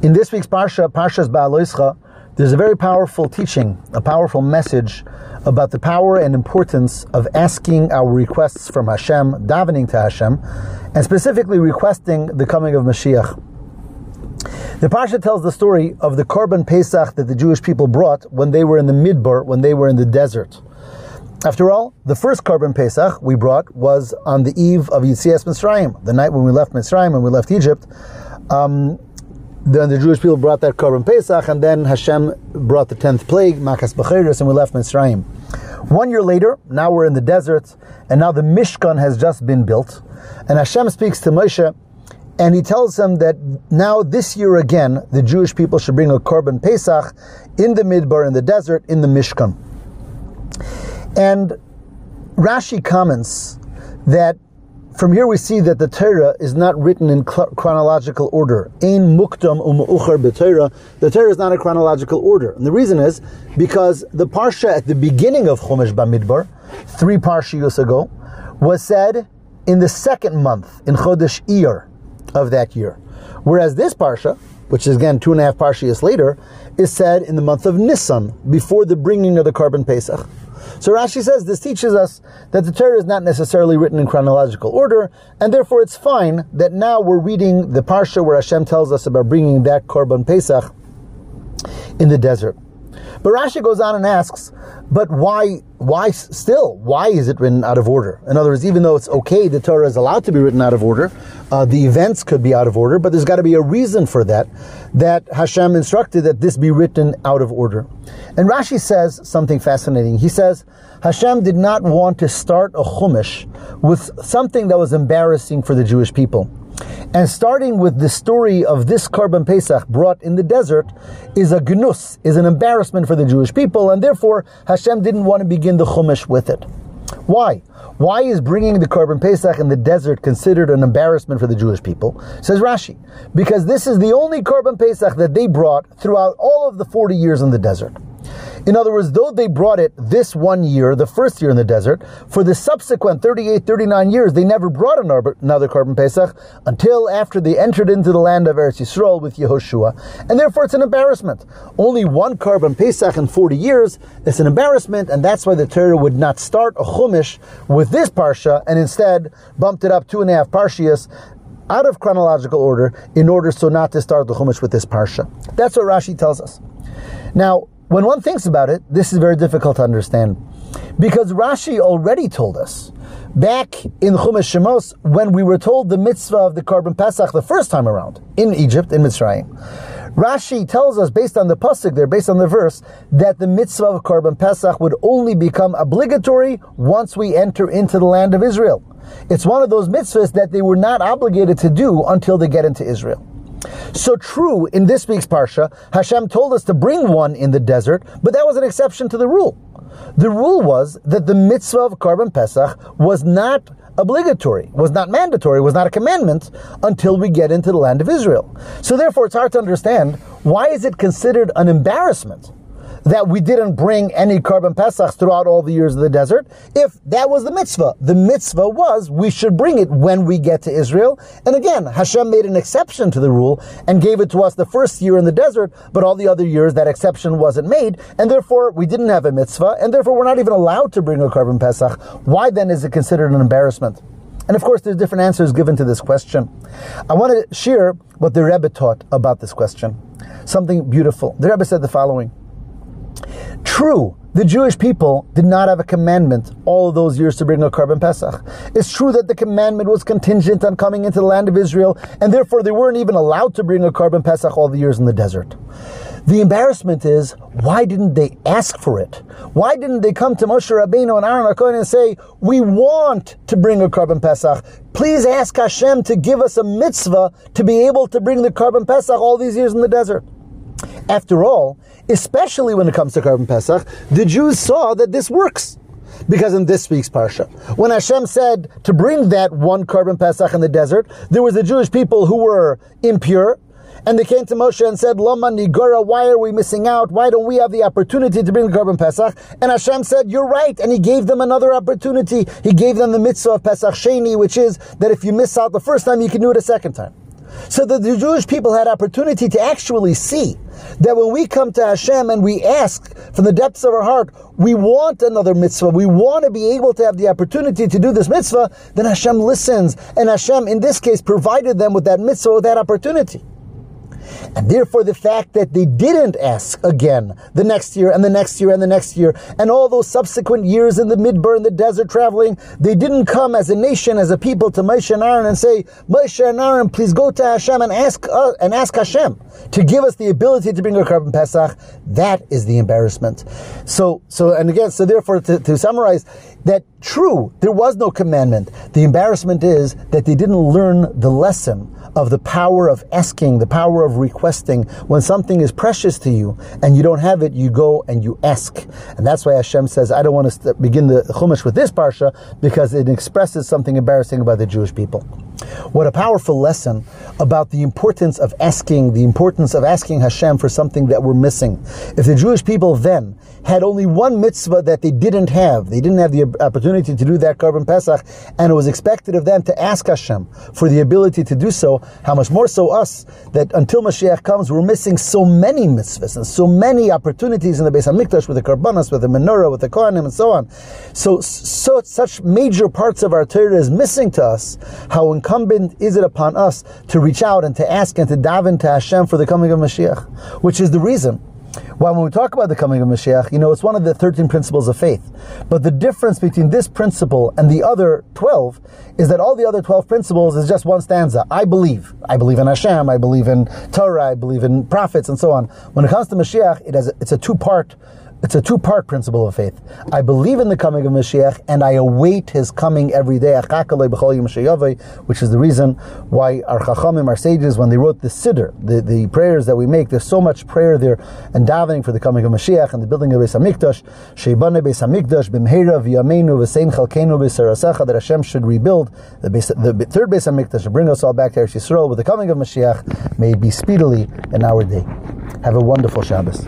In this week's Parsha, Parsha's Bihaaloscha, there's a very powerful teaching, a powerful message about the power and importance of asking our requests from Hashem, davening to Hashem, and specifically requesting the coming of Mashiach. The Parsha tells the story of the Korban Pesach that the Jewish people brought when they were in the Midbar, when they were in the desert. After all, the first Korban Pesach we brought was on the eve of Yitzias Mitzrayim, the night when we left Mitzrayim, when we left Egypt. Um, then the Jewish people brought that Korban Pesach, and then Hashem brought the tenth plague, Makas Bechoros, and we left Mitzrayim. One year later, now we're in the desert, and now the Mishkan has just been built, and Hashem speaks to Moshe, and he tells him that now this year again, the Jewish people should bring a Korban Pesach in the Midbar, in the desert, in the Mishkan. And Rashi comments that from here we see that the Torah is not written in chronological order. Ein muktam um b'Torah. The Torah is not a chronological order. And the reason is because the parsha at the beginning of Chumash Bamidbar, three parshiyos ago, was said in the second month, in Chodesh Iyar of that year. Whereas this parsha, which is again two and a half parshiyos later, is said in the month of Nisan, before the bringing of the Korban Pesach. So Rashi says this teaches us that the Torah is not necessarily written in chronological order, and therefore it's fine that now we're reading the parsha where Hashem tells us about bringing that korban pesach in the desert. But Rashi goes on and asks, but why, why still? Why is it written out of order? In other words, even though it's okay, the Torah is allowed to be written out of order, uh, the events could be out of order, but there's got to be a reason for that, that Hashem instructed that this be written out of order. And Rashi says something fascinating. He says, Hashem did not want to start a Chumash with something that was embarrassing for the Jewish people. And starting with the story of this Korban Pesach brought in the desert is a gnus, is an embarrassment for the Jewish people, and therefore Hashem didn't want to begin the Chumash with it. Why? Why is bringing the Korban Pesach in the desert considered an embarrassment for the Jewish people? Says Rashi, because this is the only Korban Pesach that they brought throughout all of the 40 years in the desert. In other words, though they brought it this one year, the first year in the desert, for the subsequent 38, 39 years, they never brought another Korban Pesach until after they entered into the land of Eretz Yisrael with Yehoshua. And therefore it's an embarrassment. Only one Korban Pesach in 40 years, it's an embarrassment, and that's why the Torah would not start a Chumash with this Parsha, and instead bumped it up two and a half Parshias out of chronological order in order so not to start the Chumash with this Parsha. That's what Rashi tells us. Now, when one thinks about it, this is very difficult to understand. Because Rashi already told us back in Chumash Shemos when we were told the mitzvah of the Korban Pesach the first time around in Egypt, in Mitzrayim. Rashi tells us, based on the pasuk there, based on the verse, that the mitzvah of Korban Pesach would only become obligatory once we enter into the land of Israel. It's one of those mitzvahs that they were not obligated to do until they get into Israel. So true, in this week's Parsha, Hashem told us to bring one in the desert, but that was an exception to the rule. The rule was that the mitzvah of Korban Pesach was not obligatory, was not mandatory, was not a commandment until we get into the land of Israel. So therefore, it's hard to understand why is it considered an embarrassment that we didn't bring any Korban Pesach throughout all the years of the desert, if that was the mitzvah. The mitzvah was we should bring it when we get to Israel. And again, Hashem made an exception to the rule and gave it to us the first year in the desert, but all the other years that exception wasn't made, and therefore we didn't have a mitzvah, and therefore we're not even allowed to bring a Korban Pesach. Why then is it considered an embarrassment? And of course, there's different answers given to this question. I want to share what the Rebbe taught about this question. Something beautiful. The Rebbe said the following. True, the Jewish people did not have a commandment all those years to bring a korban pesach. It's true that the commandment was contingent on coming into the land of Israel, and therefore they weren't even allowed to bring a korban pesach all the years in the desert. The embarrassment is, why didn't they ask for it? Why didn't they come to Moshe Rabbeinu and Aaron HaKohen and say, we want to bring a korban pesach. Please ask Hashem to give us a mitzvah to be able to bring the korban pesach all these years in the desert. After all, especially when it comes to Korban Pesach, the Jews saw that this works. Because in this week's Parsha, when Hashem said to bring that one Korban Pesach in the desert, there was the Jewish people who were impure, and they came to Moshe and said, Lama Nigora, why are we missing out? Why don't we have the opportunity to bring the Korban Pesach? And Hashem said, You're right. And He gave them another opportunity. He gave them the mitzvah of Pesach Sheni, which is that if you miss out the first time, you can do it a second time. So that the Jewish people had opportunity to actually see that when we come to Hashem and we ask from the depths of our heart, we want another mitzvah, we want to be able to have the opportunity to do this mitzvah, then Hashem listens. And Hashem, in this case, provided them with that mitzvah, with that opportunity. And therefore, the fact that they didn't ask again the next year and the next year and the next year, and all those subsequent years in the midbar in the desert traveling, they didn't come as a nation, as a people to Moshe and Aaron and say, Moshe and Aaron, please go to Hashem and ask uh, and ask Hashem to give us the ability to bring a korban Pesach. That is the embarrassment. So, so, and again, so therefore, to, to summarize, that true, there was no commandment. The embarrassment is that they didn't learn the lesson of the power of asking, the power of requesting. When something is precious to you and you don't have it, you go and you ask. And that's why Hashem says, I don't want to begin the Chumash with this parsha because it expresses something embarrassing about the Jewish people. What a powerful lesson about the importance of asking, the importance of asking Hashem for something that we're missing. If the Jewish people then had only one mitzvah that they didn't have, they didn't have the opportunity to do that korban Pesach, and it was expected of them to ask Hashem for the ability to do so, how much more so us, that until Mashiach comes, we're missing so many mitzvahs and so many opportunities in the Beis HaMikdash with the Korbanos, with the Menorah, with the Kohanim, and so on. So, so such major parts of our Torah is missing to us, how incumbent is it upon us to reach out and to ask and to daven to Hashem for the coming of Mashiach, which is the reason why, when we talk about the coming of Mashiach, you know, it's one of the 13 principles of faith. But the difference between this principle and the other 12 is that all the other 12 principles is just one stanza. I believe. I believe in Hashem. I believe in Torah. I believe in prophets and so on. When it comes to Mashiach, it has, it's a two part it's a two-part principle of faith. I believe in the coming of Mashiach, and I await his coming every day, which is the reason why our Chachamim, our sages, when they wrote the Siddur, the, the prayers that we make, there's so much prayer there and davening for the coming of Mashiach and the building of Beis HaMikdash, Sheibane Beis HaMikdash, Bimheira V'yameinu V'sein Chalkeinu that Hashem should rebuild the, Beis, the third Beis HaMikdash and bring us all back to Eretz Yisrael with the coming of Mashiach. May it be speedily in our day. Have a wonderful Shabbos.